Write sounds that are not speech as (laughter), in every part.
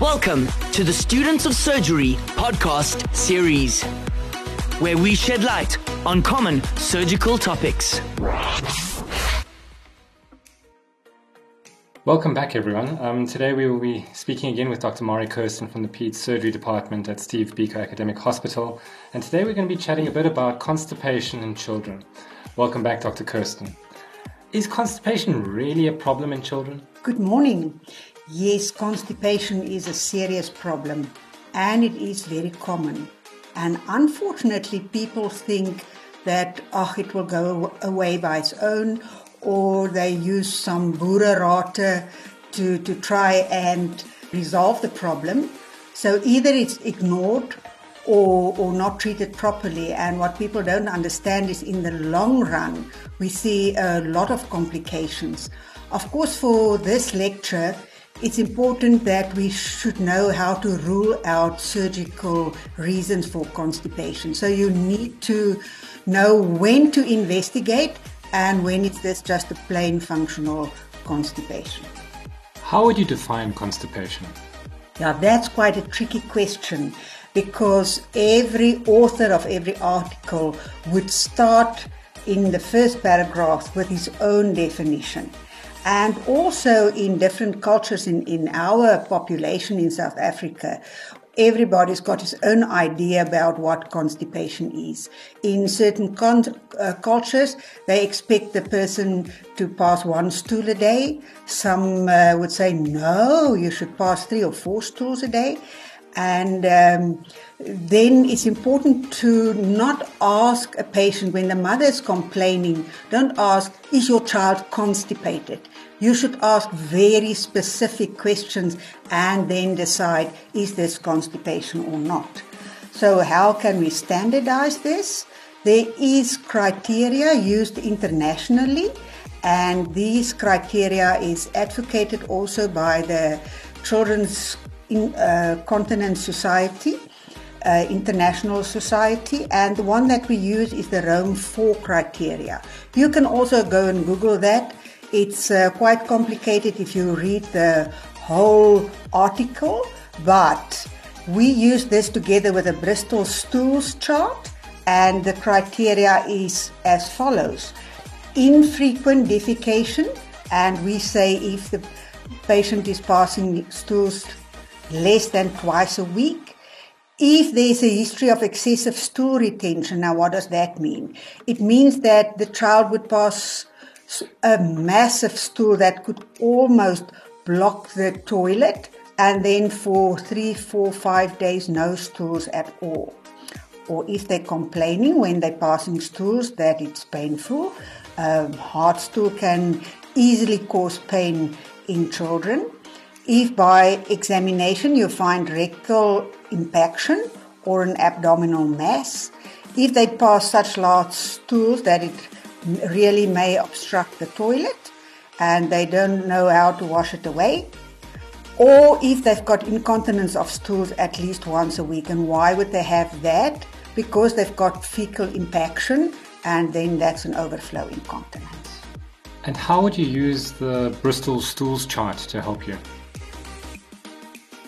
Welcome to the Students of Surgery podcast series, where we shed light on common surgical topics. Welcome back, everyone. Um, today we will be speaking again with Dr. Mari Kirsten from the Peds Surgery Department at Steve Biko Academic Hospital. And today we're going to be chatting a bit about constipation in children. Welcome back, Dr. Kirsten. Is constipation really a problem in children? Good morning. Yes, constipation is a serious problem and it is very common. And unfortunately, people think that oh, it will go away by its own or they use some boererate to, to try and resolve the problem. So either it's ignored or, or not treated properly. And what people don't understand is in the long run, we see a lot of complications. Of course, for this lecture, it's important that we should know how to rule out surgical reasons for constipation. So you need to know when to investigate and when is this just a plain functional constipation. How would you define constipation? Yeah, that's quite a tricky question because every author of every article would start in the first paragraph with his own definition. And also in different cultures in, in our population in South Africa, everybody's got his own idea about what constipation is. In certain con- uh, cultures, they expect the person to pass one stool a day. Some uh, would say, no, you should pass three or four stools a day. And um, then it's important to not ask a patient when the mother is complaining, don't ask, is your child constipated? You should ask very specific questions and then decide, is this constipation or not? So how can we standardize this? There is criteria used internationally and these criteria is advocated also by the Children's uh, Continence Society. Uh, international society, and the one that we use is the Rome 4 criteria. You can also go and Google that. It's uh, quite complicated if you read the whole article, but we use this together with a Bristol stools chart, and the criteria is as follows infrequent defecation, and we say if the patient is passing stools less than twice a week. If there's a history of excessive stool retention, now what does that mean? It means that the child would pass a massive stool that could almost block the toilet, and then for three, four, five days, no stools at all. Or if they're complaining when they're passing stools that it's painful, um, hard stool can easily cause pain in children. If by examination you find rectal impaction or an abdominal mass, if they pass such large stools that it really may obstruct the toilet and they don't know how to wash it away, or if they've got incontinence of stools at least once a week. And why would they have that? Because they've got fecal impaction and then that's an overflow incontinence. And how would you use the Bristol stools chart to help you?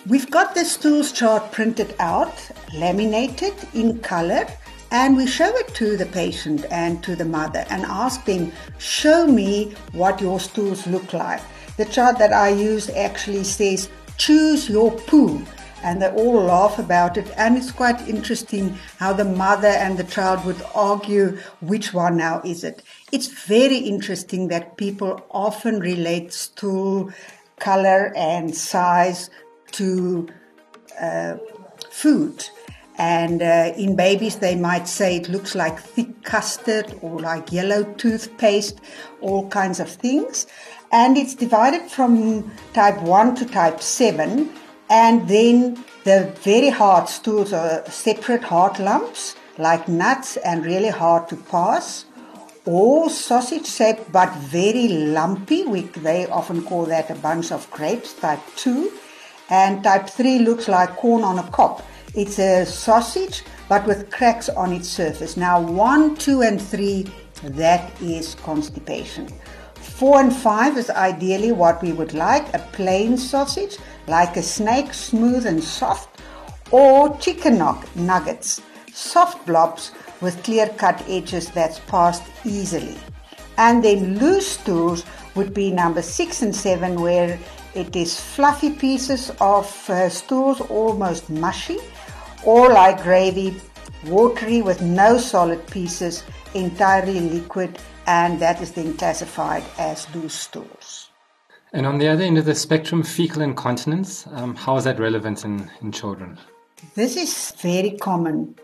We've got the stools chart printed out, laminated in color, and we show it to the patient and to the mother and ask them, show me what your stools look like. The chart that I use actually says, choose your poo. And they all laugh about it. And it's quite interesting how the mother and the child would argue which one now is it. It's very interesting that people often relate stool color and size to uh, food. And uh, in babies, they might say it looks like thick custard or like yellow toothpaste, all kinds of things. And it's divided from type 1 to type 7. And then the very hard stools are separate hard lumps, like nuts and really hard to pass. Or sausage shaped but very lumpy. We, they often call that a bunch of grapes, type 2 and type 3 looks like corn on a cob. It's a sausage but with cracks on its surface. Now 1, 2 and 3 that is constipation. Four and five is ideally what we would like a plain sausage, like a snake, smooth and soft, or chicken nuggets, soft blobs with clear cut edges that's passed easily. And then loose stools would be number six and seven, where it is fluffy pieces of uh, stools, almost mushy, or like gravy, watery with no solid pieces, entirely liquid, and that is then classified as loose stools. And on the other end of the spectrum, fecal incontinence, um, how is that relevant in, in children? This is very common.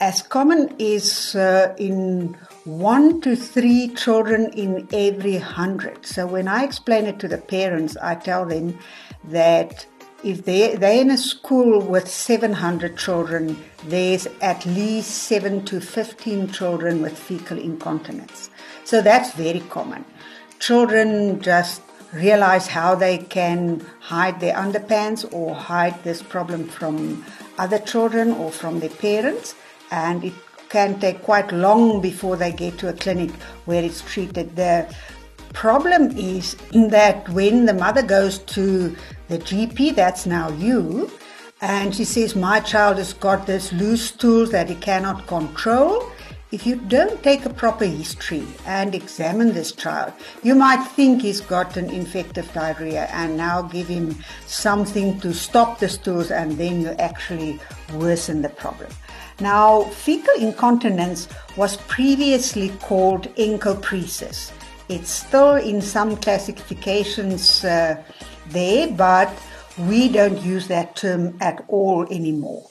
As common is uh, in one to three children in every hundred. So when I explain it to the parents, I tell them that if they, they're in a school with 700 children, there's at least 7 to 15 children with fecal incontinence. So that's very common. Children just realize how they can hide their underpants or hide this problem from other children or from their parents, and it can take quite long before they get to a clinic where it's treated. The problem is that when the mother goes to the GP, that's now you, and she says, My child has got this loose stool that he cannot control. If you don't take a proper history and examine this child, you might think he's got an infective diarrhea and now give him something to stop the stools, and then you actually worsen the problem. Now, fecal incontinence was previously called encopresis. It's still in some classifications uh, there, but we don't use that term at all anymore.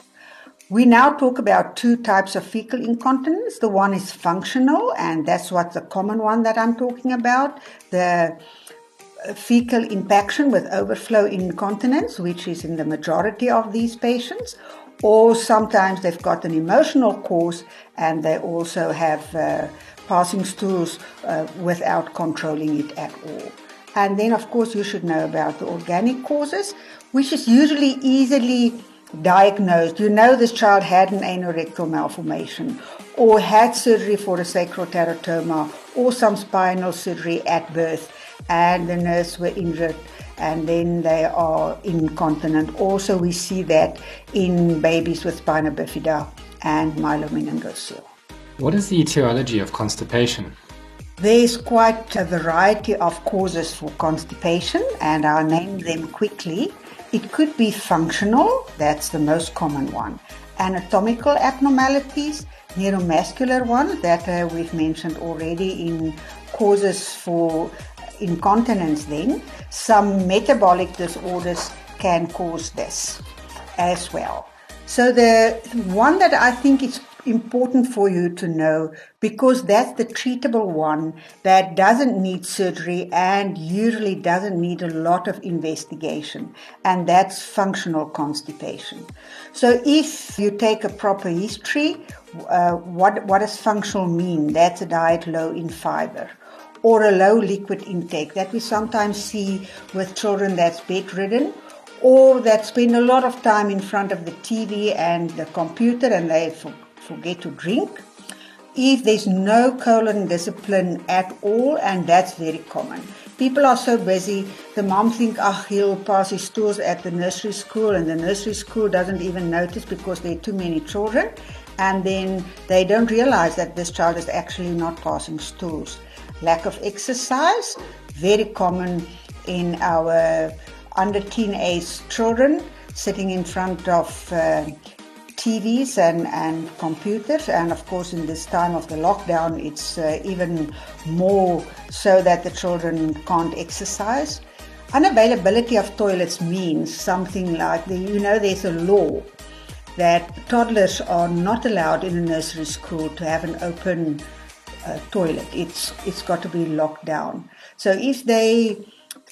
We now talk about two types of fecal incontinence. The one is functional, and that's what's the common one that I'm talking about. The uh, fecal impaction with overflow incontinence, which is in the majority of these patients, or sometimes they've got an emotional cause and they also have uh, passing stools uh, without controlling it at all. And then, of course, you should know about the organic causes, which is usually easily diagnosed. You know this child had an anorectal malformation or had surgery for a sacroteratoma or some spinal surgery at birth and the nerves were injured and then they are incontinent. Also, we see that in babies with spina bifida and myelomeningocele. What is the etiology of constipation? There's quite a variety of causes for constipation, and I'll name them quickly. It could be functional, that's the most common one, anatomical abnormalities, neuromuscular one that uh, we've mentioned already in causes for incontinence then some metabolic disorders can cause this as well so the one that i think is important for you to know because that's the treatable one that doesn't need surgery and usually doesn't need a lot of investigation, and that's functional constipation. So, if you take a proper history, uh, what, what does functional mean? That's a diet low in fiber or a low liquid intake that we sometimes see with children that's bedridden or that spend a lot of time in front of the TV and the computer and they forget to drink. If there's no colon discipline at all, and that's very common. People are so busy, the mom think, ah, he'll pass his stools at the nursery school, and the nursery school doesn't even notice because there are too many children, and then they don't realize that this child is actually not passing stools. Lack of exercise, very common in our under teenage children sitting in front of uh, TVs and, and computers. And of course, in this time of the lockdown, it's uh, even more so that the children can't exercise. Unavailability of toilets means something like the, you know, there's a law that toddlers are not allowed in a nursery school to have an open toilet. It's it's got to be locked down. So if they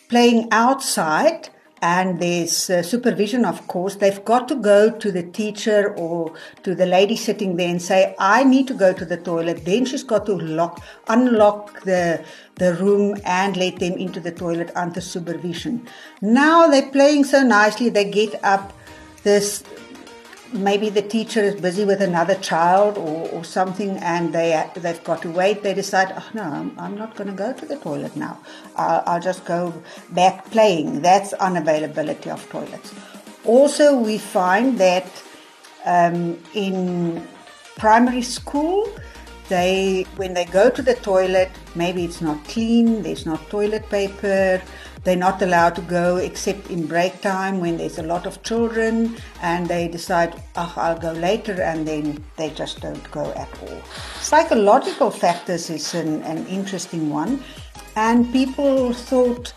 playing outside and there's uh, supervision, of course, they've got to go to the teacher or to the lady sitting there and say, "I need to go to the toilet." Then she's got to lock, unlock the the room and let them into the toilet under supervision. Now they're playing so nicely, they get up. This maybe the teacher is busy with another child or, or something and they, they've got to wait, they decide, oh no, I'm, I'm not going to go to the toilet now. I'll, I'll just go back playing. That's unavailability of toilets. Also, we find that um, in primary school, they when they go to the toilet, maybe it's not clean, there's not toilet paper, they're not allowed to go except in break time when there's a lot of children and they decide, oh, I'll go later and then they just don't go at all. Psychological factors is an, an interesting one. And people thought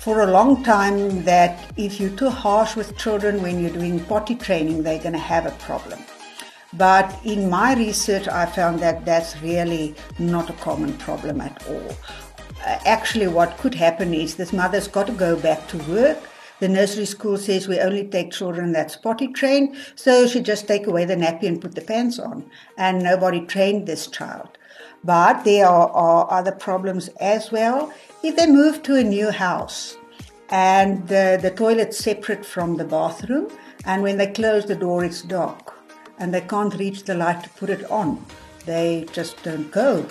for a long time that if you're too harsh with children when you're doing potty training, they're going to have a problem. But in my research, I found that that's really not a common problem at all. Actually, what could happen is this mother's got to go back to work. The nursery school says we only take children that's potty trained, so she just take away the nappy and put the pants on, and nobody trained this child. But there are, are other problems as well. If they move to a new house and the, the toilet's separate from the bathroom, and when they close the door, it's dark, and they can't reach the light to put it on, they just don't go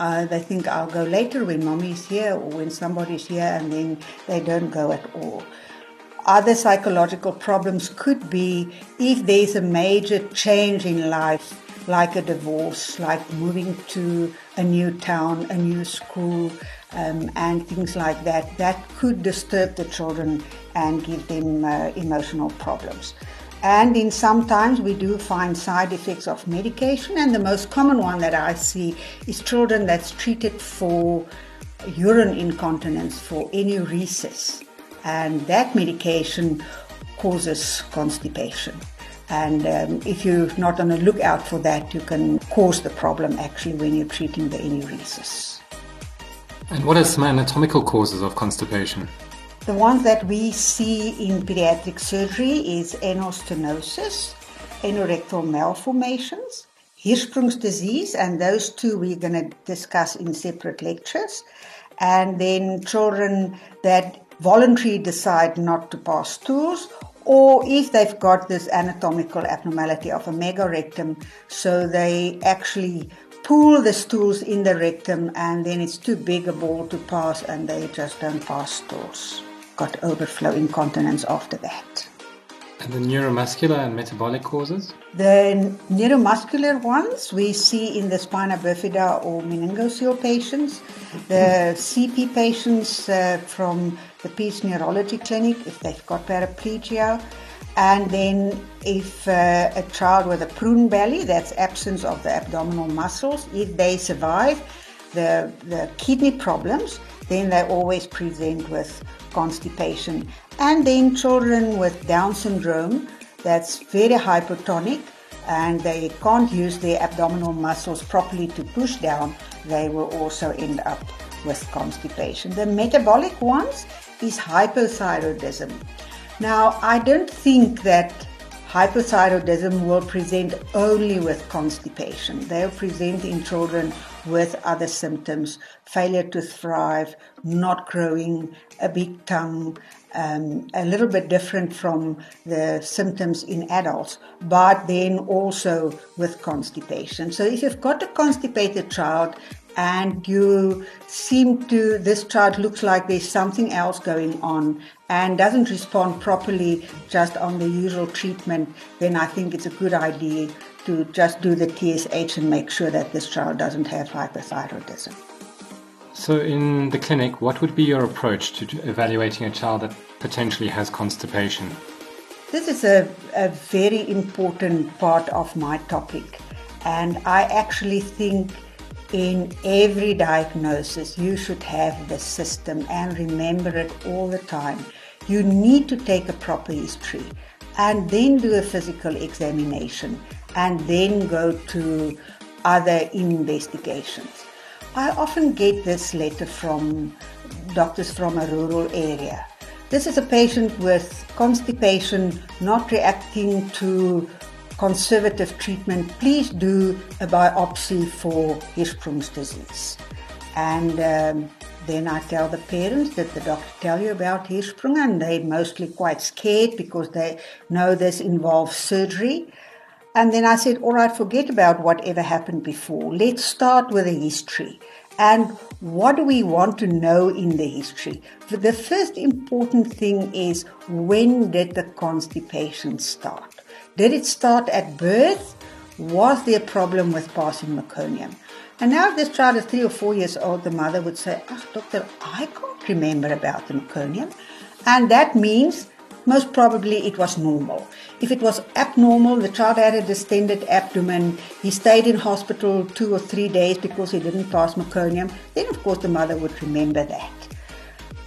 uh, they think I'll go later when mommy's here or when somebody's here, and then they don't go at all. Other psychological problems could be if there's a major change in life, like a divorce, like moving to a new town, a new school, um, and things like that. That could disturb the children and give them uh, emotional problems. And in sometimes we do find side effects of medication, and the most common one that I see is children that's treated for urine incontinence for enuresis, and that medication causes constipation. And um, if you're not on the lookout for that, you can cause the problem actually when you're treating the enuresis. And what are some anatomical causes of constipation? The ones that we see in pediatric surgery is anostenosis, anorectal malformations, Hirschsprung's disease, and those two we're going to discuss in separate lectures. And then children that voluntarily decide not to pass stools, or if they've got this anatomical abnormality of a megarectum, so they actually pull the stools in the rectum and then it's too big a ball to pass and they just don't pass stools got overflow incontinence after that. And the neuromuscular and metabolic causes? The neuromuscular ones we see in the spina bifida or meningocele patients, the CP patients uh, from the Peds Neurology Clinic if they've got paraplegia, and then if uh, a child with a prune belly, that's absence of the abdominal muscles, if they survive the, the kidney problems, then they always present with constipation. And then children with Down syndrome, that's very hypertonic and they can't use their abdominal muscles properly to push down, they will also end up with constipation. The metabolic ones is hypothyroidism. Now, I don't think that hypothyroidism will present only with constipation. They'll present in children with other symptoms failure to thrive, not growing, a big tongue, um, a little bit different from the symptoms in adults, but then also with constipation. So if you've got a constipated child and you seem to, this child looks like there's something else going on and doesn't respond properly just on the usual treatment, then I think it's a good idea to just do the TSH and make sure that this child doesn't have hypothyroidism. So, in the clinic, what would be your approach to evaluating a child that potentially has constipation? This is a, a very important part of my topic, and I actually think in every diagnosis you should have this system and remember it all the time. You need to take a proper history and then do a physical examination and then go to other investigations. I often get this letter from doctors from a rural area. This is a patient with constipation not reacting to conservative treatment. Please do a biopsy for Hirschsprung's disease. And um, then I tell the parents that the doctor tell you about Hirschsprung and they're mostly quite scared because they know this involves surgery. And then I said, all right, forget about whatever happened before. Let's start with the history. And what do we want to know in the history? The first important thing is when did the constipation start? Did it start at birth? Was there a problem with passing meconium? And now, if this child is three or four years old, the mother would say, Oh, doctor, I can't remember about the meconium. And that means most probably it was normal. If it was abnormal, the child had a distended abdomen, he stayed in hospital two or three days because he didn't pass meconium, then of course the mother would remember that.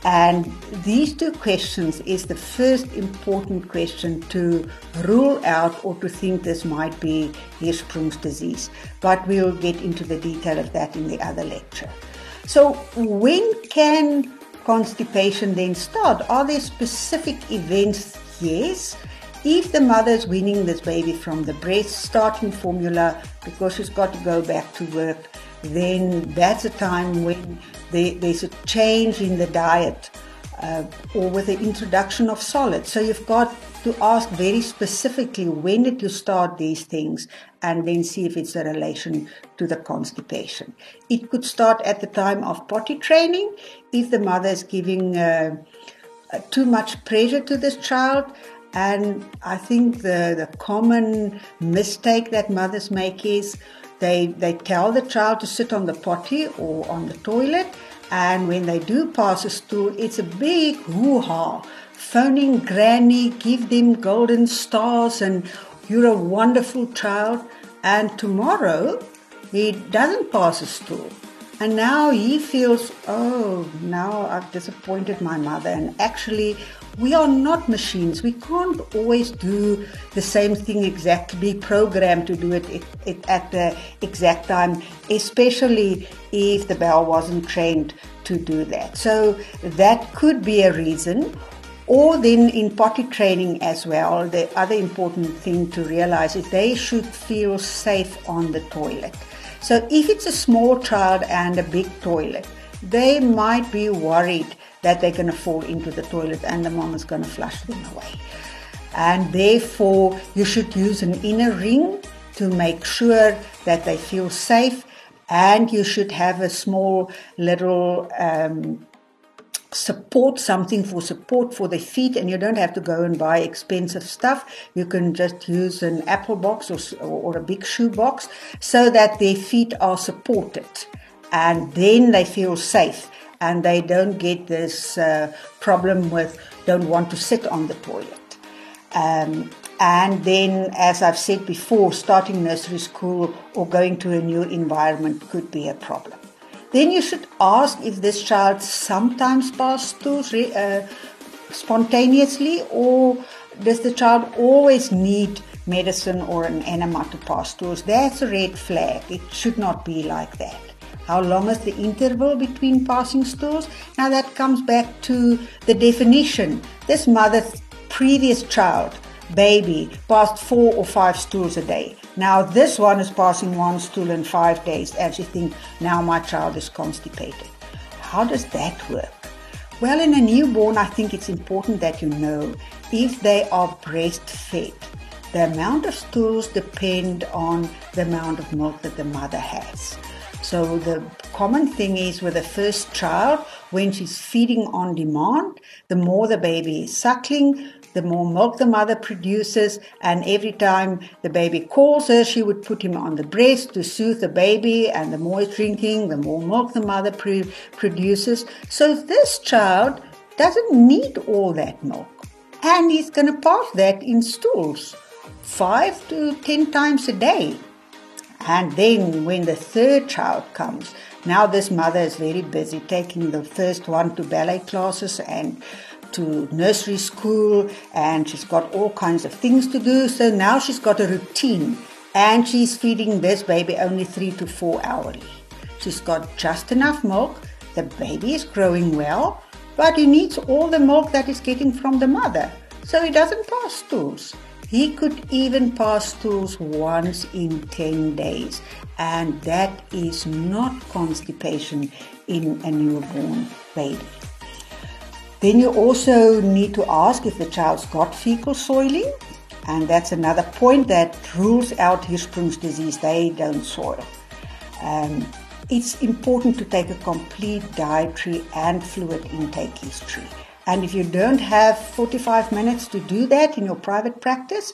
And these two questions is the first important question to rule out or to think this might be Hirschsprung's disease. But we'll get into the detail of that in the other lecture. So, when can constipation then start? Are there specific events? Yes. If the mother is weaning this baby from the breast, starting formula because she's got to go back to work, then that's a time when there, there's a change in the diet uh, or with the introduction of solids. So you've got to ask very specifically when did you start these things and then see if it's a relation to the constipation. It could start at the time of potty training if the mother is giving uh, uh too much pressure to this child. And I think the, the common mistake that mothers make is they, they tell the child to sit on the potty or on the toilet, and when they do pass a stool, it's a big hoo ha. Phoning granny, give them golden stars, and you're a wonderful child. And tomorrow, he doesn't pass a stool. And now he feels, oh, now I've disappointed my mother. And actually, we are not machines. We can't always do the same thing exactly, be programmed to do it at the exact time, especially if the bell wasn't trained to do that. So that could be a reason. Or then in potty training as well, the other important thing to realize is they should feel safe on the toilet. So if it's a small child and a big toilet, they might be worried that they're going to fall into the toilet and the mom is going to flush them away. And therefore, you should use an inner ring to make sure that they feel safe. And you should have a small little um, support, something for support for the feet, and you don't have to go and buy expensive stuff. You can just use an apple box or, or a big shoe box so that their feet are supported and then they feel safe and they don't get this uh, problem with don't want to sit on the toilet. Um, and then, as I've said before, starting nursery school or going to a new environment could be a problem. Then you should ask if this child sometimes passes stools uh, spontaneously or does the child always need medicine or an enema to pass stools? That's a red flag. It should not be like that. How long is the interval between passing stools? Now that comes back to the definition. This mother's previous child, baby, passed four or five stools a day. Now this one is passing one stool in five days, and she thinks, now my child is constipated. How does that work? Well, in a newborn, I think it's important that you know if they are breastfed. The amount of stools depend on the amount of milk that the mother has. So the common thing is with the first child, when she's feeding on demand, the more the baby is suckling, the more milk the mother produces, and every time the baby calls her, she would put him on the breast to soothe the baby, and the more he's drinking, the more milk the mother produces. So this child doesn't need all that milk, and he's going to pass that in stools five to ten times a day. And then when the third child comes, now this mother is very busy taking the first one to ballet classes and to nursery school and she's got all kinds of things to do. So now she's got a routine and she's feeding this baby only three to four hourly. She's got just enough milk. The baby is growing well, but he needs all the milk that he's getting from the mother. So he doesn't pass stools. He could even pass stools once in 10 days, and that is not constipation in a newborn baby. Then you also need to ask if the child's got fecal soiling. And that's another point that rules out Hirschsprung's disease. They don't soil. Um, it's important to take a complete dietary and fluid intake history. And if you don't have 45 minutes to do that in your private practice,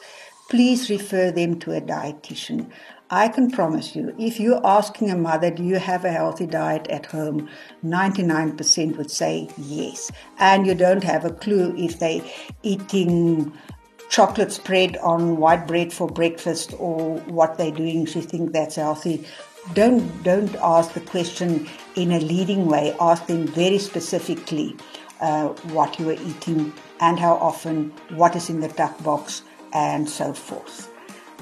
please refer them to a dietitian. I can promise you, if you're asking a mother, do you have a healthy diet at home? 99% would say yes. And you don't have a clue if they eating chocolate spread on white bread for breakfast or what they're doing. She think that's healthy. Don't don't ask the question in a leading way. Ask them very specifically uh, what you are eating and how often, what is in the tuck box, and so forth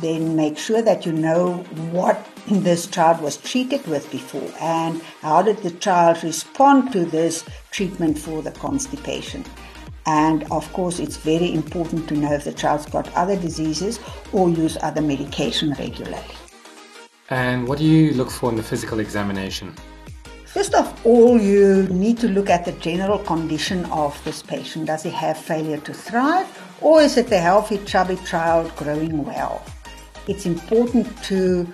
then make sure that you know what this child was treated with before and how did the child respond to this treatment for the constipation. And of course, it's very important to know if the child's got other diseases or use other medication regularly. And what do you look for in the physical examination? First of all, you need to look at the general condition of this patient. Does he have failure to thrive, or is it a healthy, chubby child growing well? It's important to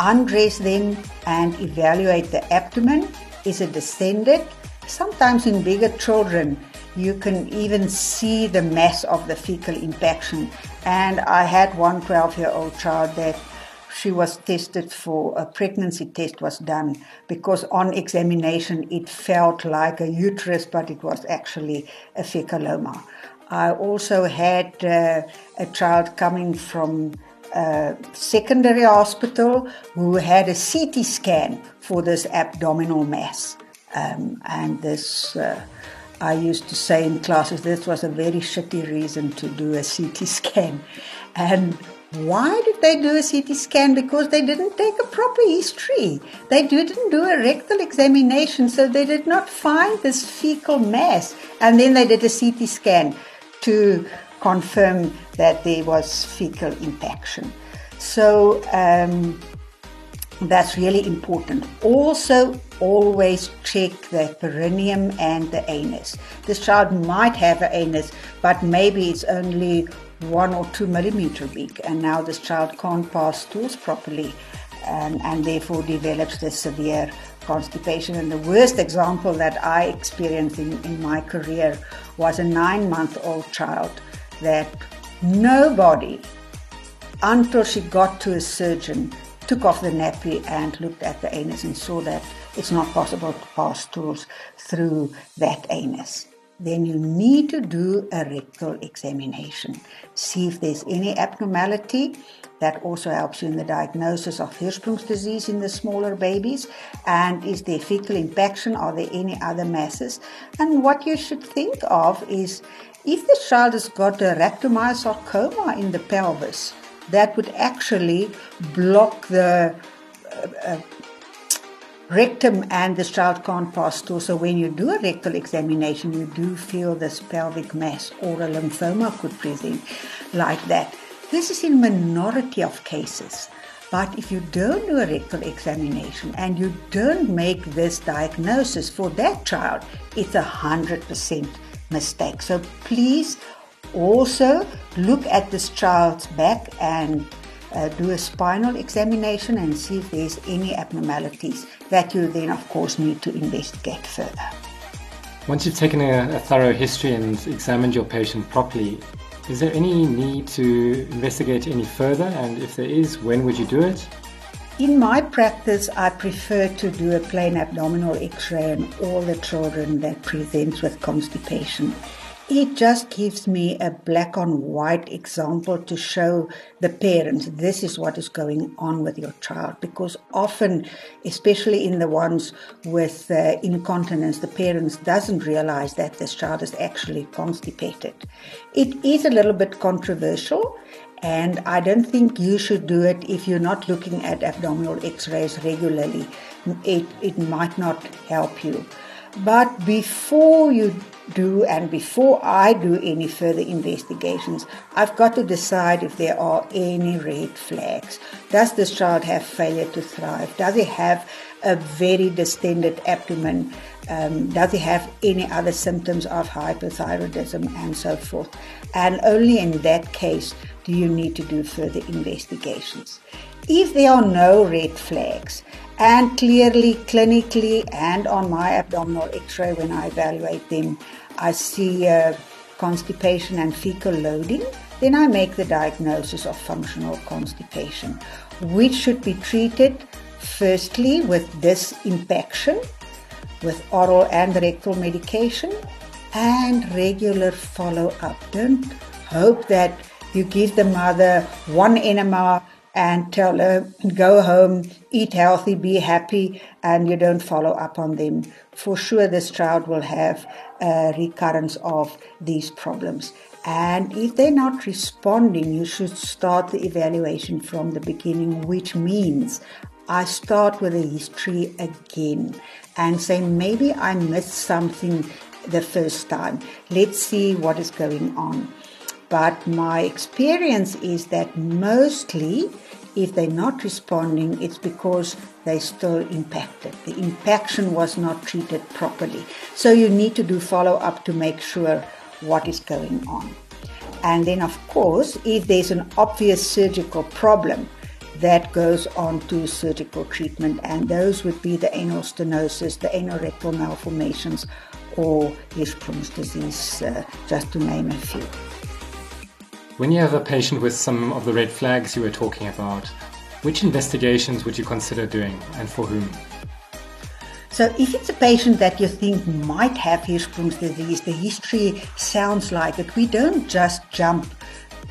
undress them and evaluate the abdomen. Is it distended? Sometimes in bigger children, you can even see the mass of the fecal impaction. And I had one 12 year old child that she was tested for a pregnancy test was done because on examination it felt like a uterus, but it was actually a fecaloma. I also had uh, a child coming from secondary hospital who had a CT scan for this abdominal mass. Um, and this, uh, I used to say in classes, this was a very shitty reason to do a CT (laughs) scan. And why did they do a CT scan? Because they didn't take a proper history. They didn't do a rectal examination, so they did not find this fecal mass. And then they did a CT scan to confirm that there was fecal impaction. So um, that's really important. Also, always check the perineum and the anus. This child might have an anus, but maybe it's only one or two millimeter big, and now this child can't pass stools properly. Um, and therefore develops the severe constipation. And the worst example that I experienced in, in my career was a nine month old child that nobody, until she got to a surgeon, took off the nappy and looked at the anus and saw that it's not possible to pass tools through that anus. Then you need to do a rectal examination. See if there's any abnormality. That also helps you in the diagnosis of Hirschsprung's disease in the smaller babies. And is there fecal impaction? Are there any other masses? And what you should think of is if the child has got a rhabdomyosarcoma in the pelvis, that would actually block the uh, uh, rectum and the child can't pass through. So when you do a rectal examination, you do feel this pelvic mass or a lymphoma could present like that. This is in minority of cases. But if you don't do a rectal examination and you don't make this diagnosis for that child, it's a hundred percent mistake. So please also look at this child's back and uh, do a spinal examination and see if there's any abnormalities that you then, of course, need to investigate further. Once you've taken a, a thorough history and examined your patient properly, is there any need to investigate any further? And if there is, when would you do it? In my practice, I prefer to do a plain abdominal x ray on all the children that present with constipation. It just gives me a black on white example to show the parents this is what is going on with your child. Because often, especially in the ones with uh, incontinence, the parents doesn't realize that this child is actually constipated. It is a little bit controversial and I don't think you should do it if you're not looking at abdominal x rays regularly. It, it might not help you. But before you do and before I do any further investigations, I've got to decide if there are any red flags. Does this child have failure to thrive? Does he have a very distended abdomen? Um, does he have any other symptoms of hypothyroidism and so forth? And only in that case do you need to do further investigations. If there are no red flags, and clearly, clinically, and on my abdominal x ray when I evaluate them, I see uh, constipation and fecal loading, then I make the diagnosis of functional constipation, which should be treated firstly with disimpaction, with oral and rectal medication, and regular follow up. Don't hope that you give the mother one enema and tell her, go home, eat healthy, be happy, and you don't follow up on them. For sure, this child will have a recurrence of these problems. And if they're not responding, you should start the evaluation from the beginning, which means I start with a history again and say, maybe I missed something the first time. Let's see what is going on. But my experience is that mostly, if they're not responding, it's because they're still impacted. The impaction was not treated properly. So you need to do follow up to make sure what is going on. And then, of course, if there's an obvious surgical problem, that goes on to surgical treatment, and those would be the anal stenosis, the anorectal malformations, or Hirschsprung's disease, uh, just to name a few. When you have a patient with some of the red flags you were talking about, which investigations would you consider doing and for whom? So, if it's a patient that you think might have Hirschsprung's disease, the history sounds like it. We don't just jump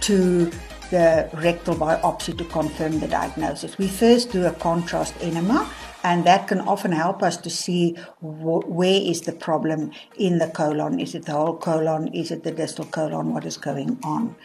to the rectal biopsy to confirm the diagnosis. We first do a contrast enema, and that can often help us to see wh- where is the problem in the colon. Is it the whole colon? Is it the distal colon? What is going on?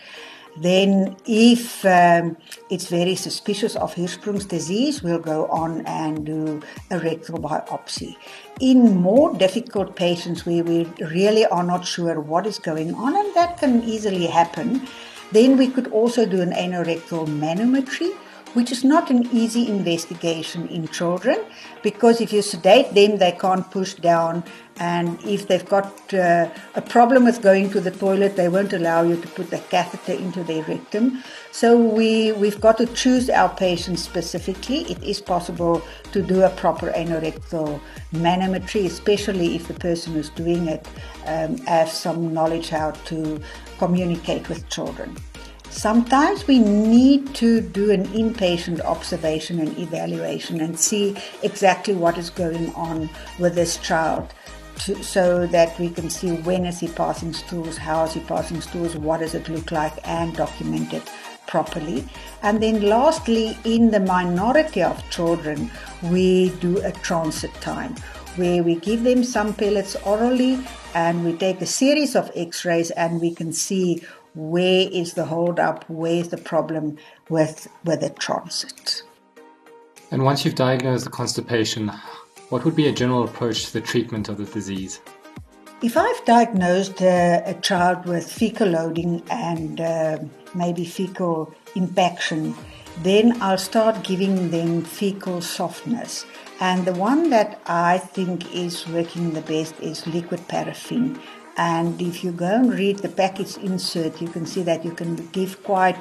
Then, if um, it's very suspicious of Hirschsprung's disease, we'll go on and do a rectal biopsy. In more difficult patients where we really are not sure what is going on, and that can easily happen, then we could also do an anorectal manometry which is not an easy investigation in children because if you sedate them, they can't push down. And if they've got uh, a problem with going to the toilet, they won't allow you to put the catheter into their rectum. So we, we've got to choose our patients specifically. It is possible to do a proper anorectal manometry, especially if the person who's doing it um, has some knowledge how to communicate with children. Sometimes we need to do an inpatient observation and evaluation and see exactly what is going on with this child to, so that we can see when is he passing stools, how is he passing stools, what does it look like, and document it properly. And then lastly, in the minority of children, we do a transit time where we give them some pellets orally and we take a series of x-rays and we can see where is the holdup, where is the problem with, with the transit. And once you've diagnosed the constipation, what would be a general approach to the treatment of the disease? If I've diagnosed uh, a child with fecal loading and uh, maybe fecal impaction, then I'll start giving them fecal softeners. And the one that I think is working the best is liquid paraffin. And if you go and read the package insert, you can see that you can give quite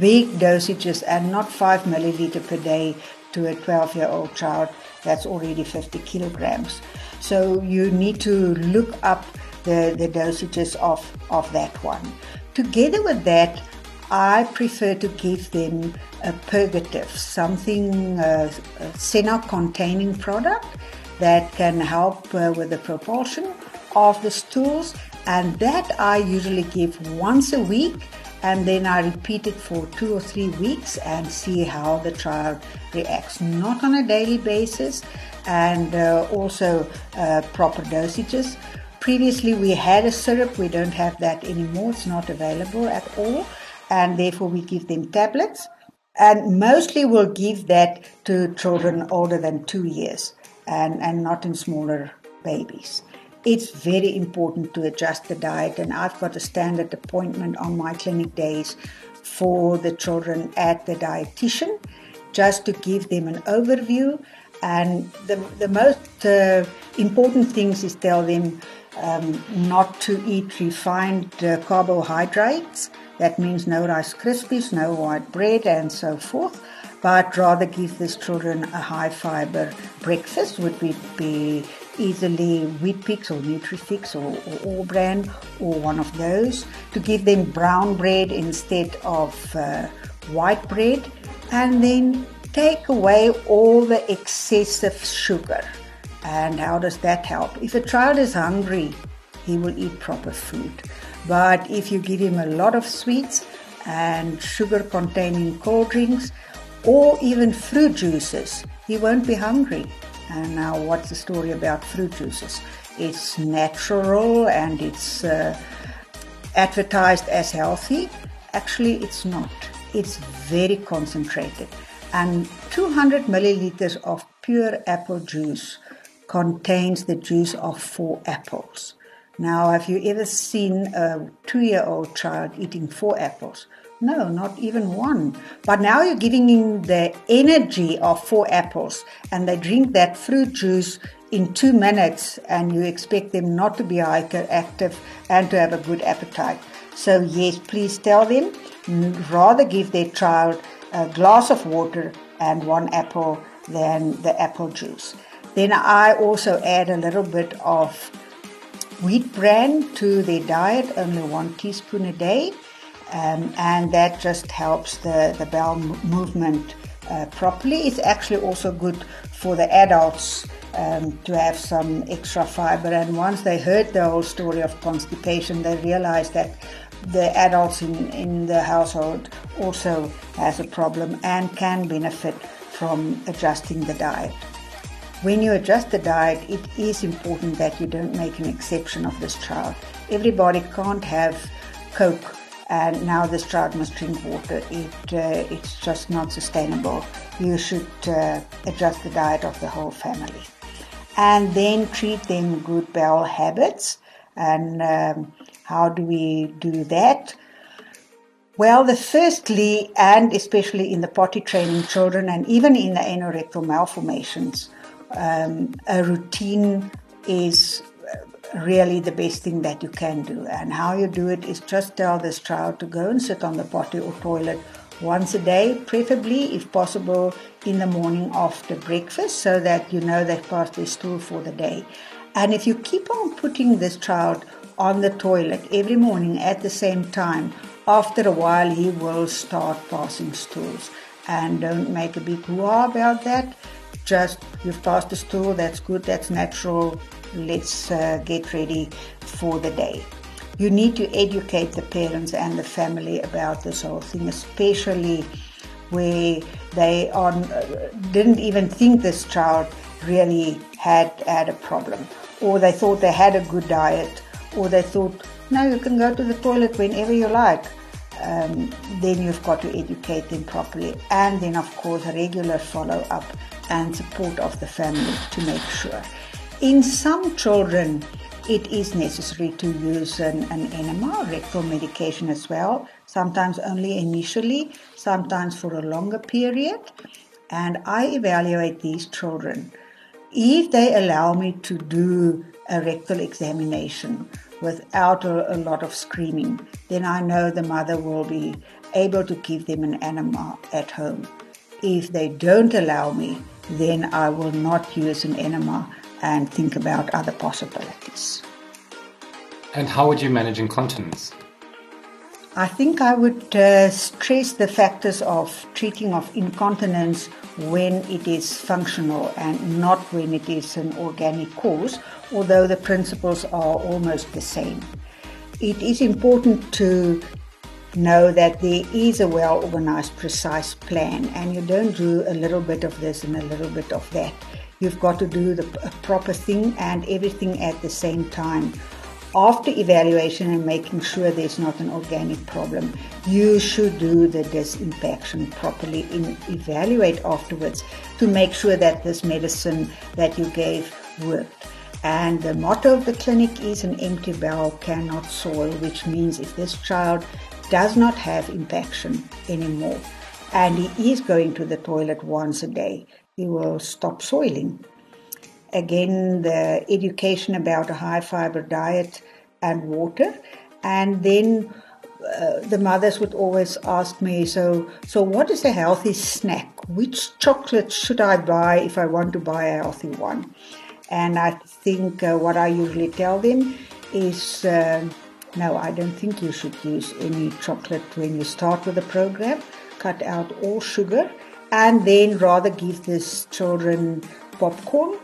big dosages and not 5 milliliter per day to a 12 year old child. That's already 50 kilograms. So you need to look up the, the dosages of, of that one. Together with that, I prefer to give them a purgative, something, uh, a senna containing product that can help uh, with the propulsion of the stools, and that I usually give once a week. And then I repeat it for two or three weeks and see how the child reacts. Not on a daily basis, and uh, also uh, proper dosages. Previously, we had a syrup, we don't have that anymore, it's not available at all, and therefore we give them tablets. And mostly we'll give that to children older than two years and, and not in smaller babies it's very important to adjust the diet. And I've got a standard appointment on my clinic days for the children at the dietitian just to give them an overview. And the, the most uh, important things is tell them um, not to eat refined uh, carbohydrates. That means no Rice Krispies, no white bread, and so forth. But rather give these children a high fiber breakfast, would be easily Weet-Bix or Nutrific or, or All-Bran or one of those. To give them brown bread instead of uh, white bread, and then take away all the excessive sugar. And how does that help? If a child is hungry, he will eat proper food. But if you give him a lot of sweets and sugar containing cold drinks or even fruit juices, he won't be hungry. And now, what's the story about fruit juices? It's natural and it's uh, advertised as healthy. Actually, it's not. It's very concentrated. And 200 milliliters of pure apple juice contains the juice of four apples. Now, have you ever seen a two year old child eating four apples? No, not even one. But now you're giving him the energy of four apples, and they drink that fruit juice in two minutes, and you expect them not to be hyperactive and to have a good appetite. So, yes, please tell them mm, rather give their child a glass of water and one apple than the apple juice. Then I also add a little bit of wheat bran to their diet, only one teaspoon a day, um, and that just helps the, the bowel movement uh, properly. It's actually also good for the adults um, to have some extra fiber. And once they heard the whole story of constipation, they realized that the adults in, in the household also has a problem and can benefit from adjusting the diet. When you adjust the diet, it is important that you don't make an exception of this child. Everybody can't have Coke and now this child must drink water. It, uh, it's just not sustainable. You should uh, adjust the diet of the whole family. And then treat them good bowel habits. And um, how do we do that? Well, the firstly, and especially in the potty training children and even in the anorectal malformations, um, a routine is really the best thing that you can do. And how you do it is just tell this child to go and sit on the potty or toilet once a day, preferably, if possible, in the morning after breakfast, so that you know they've passed their stool for the day. And if you keep on putting this child on the toilet every morning at the same time, after a while he will start passing stools. And don't make a big hoo about that just you've passed the stool, that's good, that's natural, let's uh, get ready for the day. You need to educate the parents and the family about this whole thing, especially where they are, uh, didn't even think this child really had had a problem, or they thought they had a good diet, or they thought, no, you can go to the toilet whenever you like. Um, then you've got to educate them properly, and then, of course, regular follow up and support of the family to make sure. In some children, it is necessary to use an, an enema, rectal medication as well, sometimes only initially, sometimes for a longer period. And I evaluate these children. If they allow me to do a rectal examination without a, a lot of screaming, then I know the mother will be able to give them an enema at home. If they don't allow me, then I will not use an enema and think about other possibilities. And how would you manage incontinence? I think I would uh, stress the factors of treating of incontinence when it is functional and not when it is an organic cause, although the principles are almost the same. It is important to know that there is a well organized, precise plan, and you don't do a little bit of this and a little bit of that. You've got to do the uh, proper thing and everything at the same time. After evaluation and making sure there's not an organic problem, you should do the disimpaction properly and evaluate afterwards to make sure that this medicine that you gave worked. And the motto of the clinic is an empty bowel cannot soil, which means if this child does not have impaction anymore and he is going to the toilet once a day, he will stop soiling. again, the education about a high fiber diet and water. And then uh, the mothers would always ask me, so, so what is a healthy snack? Which chocolate should I buy if I want to buy a healthy one? And I think uh, what I usually tell them is uh, no, I don't think you should use any chocolate when you start with the program. Cut out all sugar and then rather give these children popcorn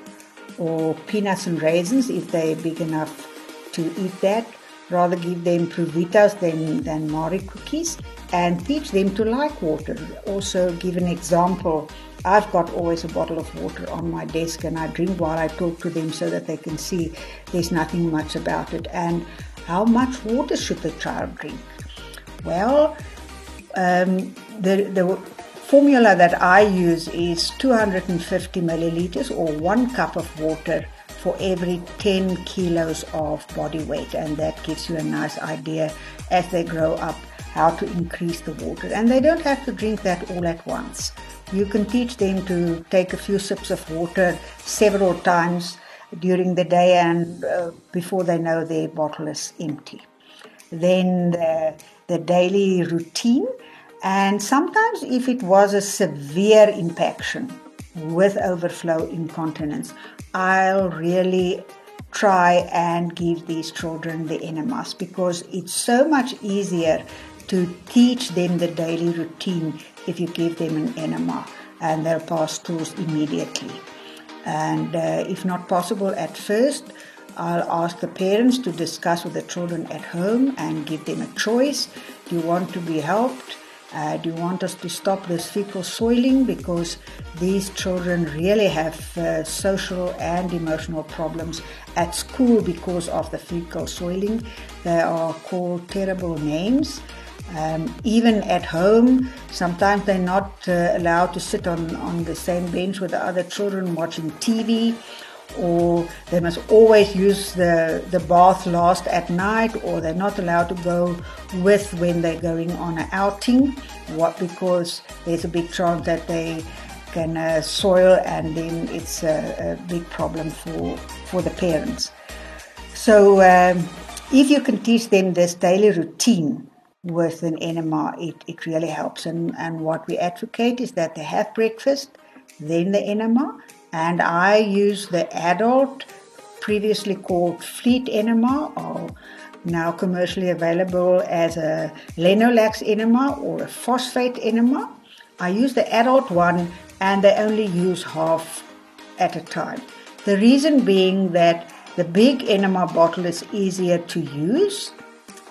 or peanuts and raisins if they're big enough to eat that. Rather give them ProVitas than, than Marie cookies and teach them to like water. Also give an example. I've got always a bottle of water on my desk and I drink while I talk to them so that they can see there's nothing much about it. And how much water should the child drink? Well, um, the, the formula that I use is 250 milliliters or one cup of water for every 10 kilos of body weight, and that gives you a nice idea as they grow up how to increase the water. And they don't have to drink that all at once. You can teach them to take a few sips of water several times during the day and uh, before they know their bottle is empty. Then the, the daily routine and sometimes, if it was a severe impaction with overflow incontinence, I'll really try and give these children the enemas because it's so much easier to teach them the daily routine if you give them an enema and they'll pass stools immediately. And uh, if not possible at first, I'll ask the parents to discuss with the children at home and give them a choice. Do you want to be helped? Uh, do you want us to stop this fecal soiling? Because these children really have uh, social and emotional problems at school because of the fecal soiling. They are called terrible names. Um, even at home, sometimes they're not uh, allowed to sit on, on the same bench with the other children watching TV or they must always use the, the bath last at night, or they're not allowed to go with when they're going on an outing, what because there's a big chance that they can uh, soil, and then it's a, a, big problem for for the parents. So um, if you can teach them this daily routine with an enema, it, it really helps. And, and what we advocate is that they have breakfast, then the enema, and I use the adult, previously called Fleet Enema, or now commercially available as a Lenolax enema or a phosphate enema. I use the adult one and they only use half at a time. The reason being that the big enema bottle is easier to use,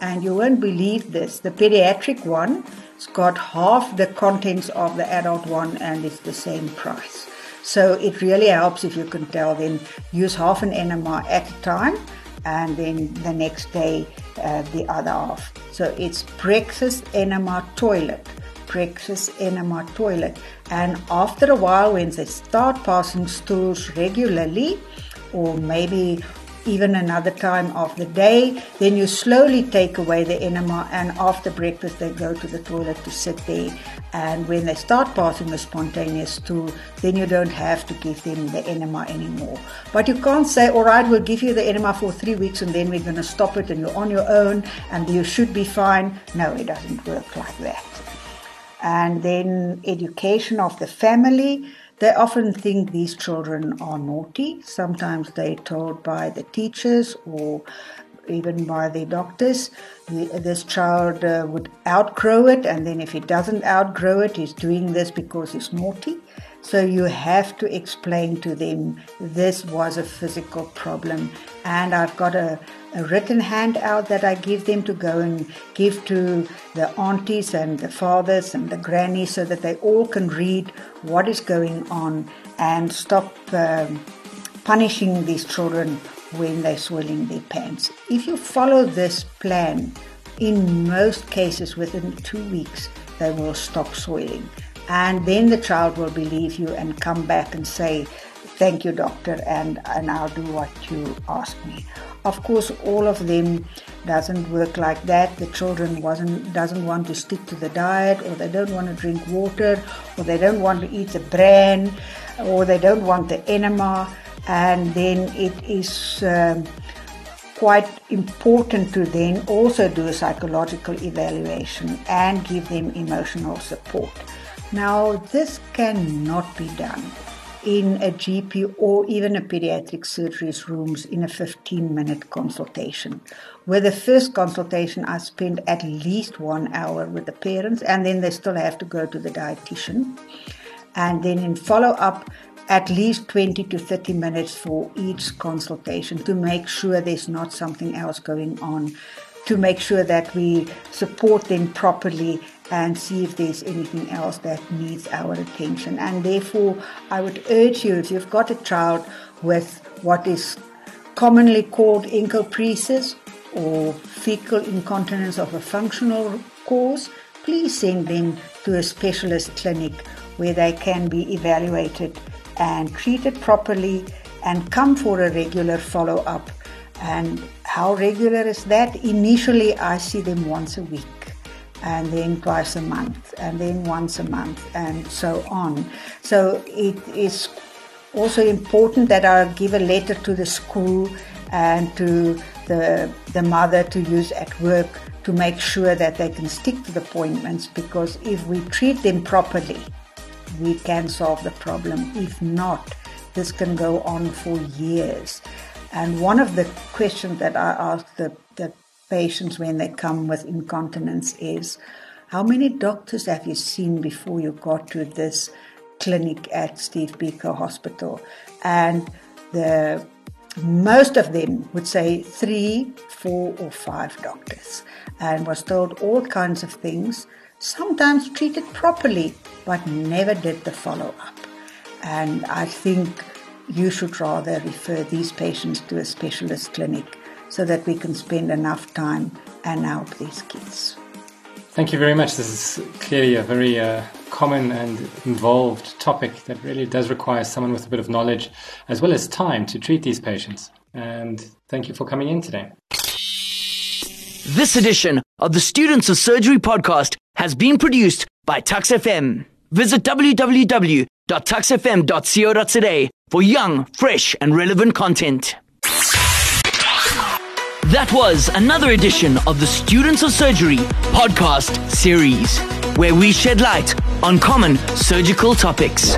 and you won't believe this. The pediatric one it's got half the contents of the adult one and it's the same price. So it really helps if you can tell them use half an enema at a time and then the next day uh, the other half. So it's breakfast enema toilet, breakfast enema toilet. And after a while, when they start passing stools regularly, or maybe even another time of the day. Then you slowly take away the enema, and after breakfast, they go to the toilet to sit there. And when they start passing a spontaneous stool, then you don't have to give them the enema anymore. But you can't say, all right, we'll give you the enema for three weeks and then we're going to stop it and you're on your own and you should be fine. No, it doesn't work like that. And then education of the family they often think these children are naughty. Sometimes they're told by the teachers or even by the doctors. This child uh, would outgrow it, and then if he doesn't outgrow it, he's doing this because he's naughty. So you have to explain to them this was a physical problem. And I've got a, a written handout that I give them to go and give to the aunties and the fathers and the grannies so that they all can read what is going on and stop um, punishing these children when they're soiling their pants. If you follow this plan, in most cases within two weeks, they will stop soiling. And then the child will believe you and come back and say, Thank you, doctor, and, and I'll do what you ask me. Of course, all of them doesn't work like that. The children wasn't doesn't want to stick to the diet, or they don't want to drink water, or they don't want to eat the bran, or they don't want the enema. and then it is um, quite important to then also do a psychological evaluation and give them emotional support. Now, this cannot be done in a GP or even a pediatric surgery's rooms in a 15 minute consultation. Where the first consultation, I spend at least one hour with the parents, and then they still have to go to the dietitian. And then in follow up, at least 20 to 30 minutes for each consultation to make sure there's not something else going on, to make sure that we support them properly and see if there's anything else that needs our attention. And therefore, I would urge you if you've got a child with what is commonly called encopresis or fecal incontinence of a functional cause, please send them to a specialist clinic where they can be evaluated and treated properly and come for a regular follow up. And how regular is that? Initially, I see them once a week and then twice a month, and then once a month, and so on. So it is also important that I give a letter to the school and to the, the mother to use at work to make sure that they can stick to the appointments because if we treat them properly, we can solve the problem. If not, this can go on for years. And one of the questions that I ask the, the patients when they come with incontinence is how many doctors have you seen before you got to this clinic at Steve Biko Hospital? And the most of them would say three, four, or five doctors, and was told all kinds of things, sometimes treated properly, but never did the follow up. And I think you should rather refer these patients to a specialist clinic so that we can spend enough time and help these kids. Thank you very much. This is clearly a very uh, common and involved topic that really does require someone with a bit of knowledge as well as time to treat these patients. And thank you for coming in today. This edition of the Students of Surgery podcast has been produced by Tuks FM. Visit www.tuksfm.co.za for young, fresh, and relevant content. That was another edition of the Students of Surgery podcast series, where we shed light on common surgical topics.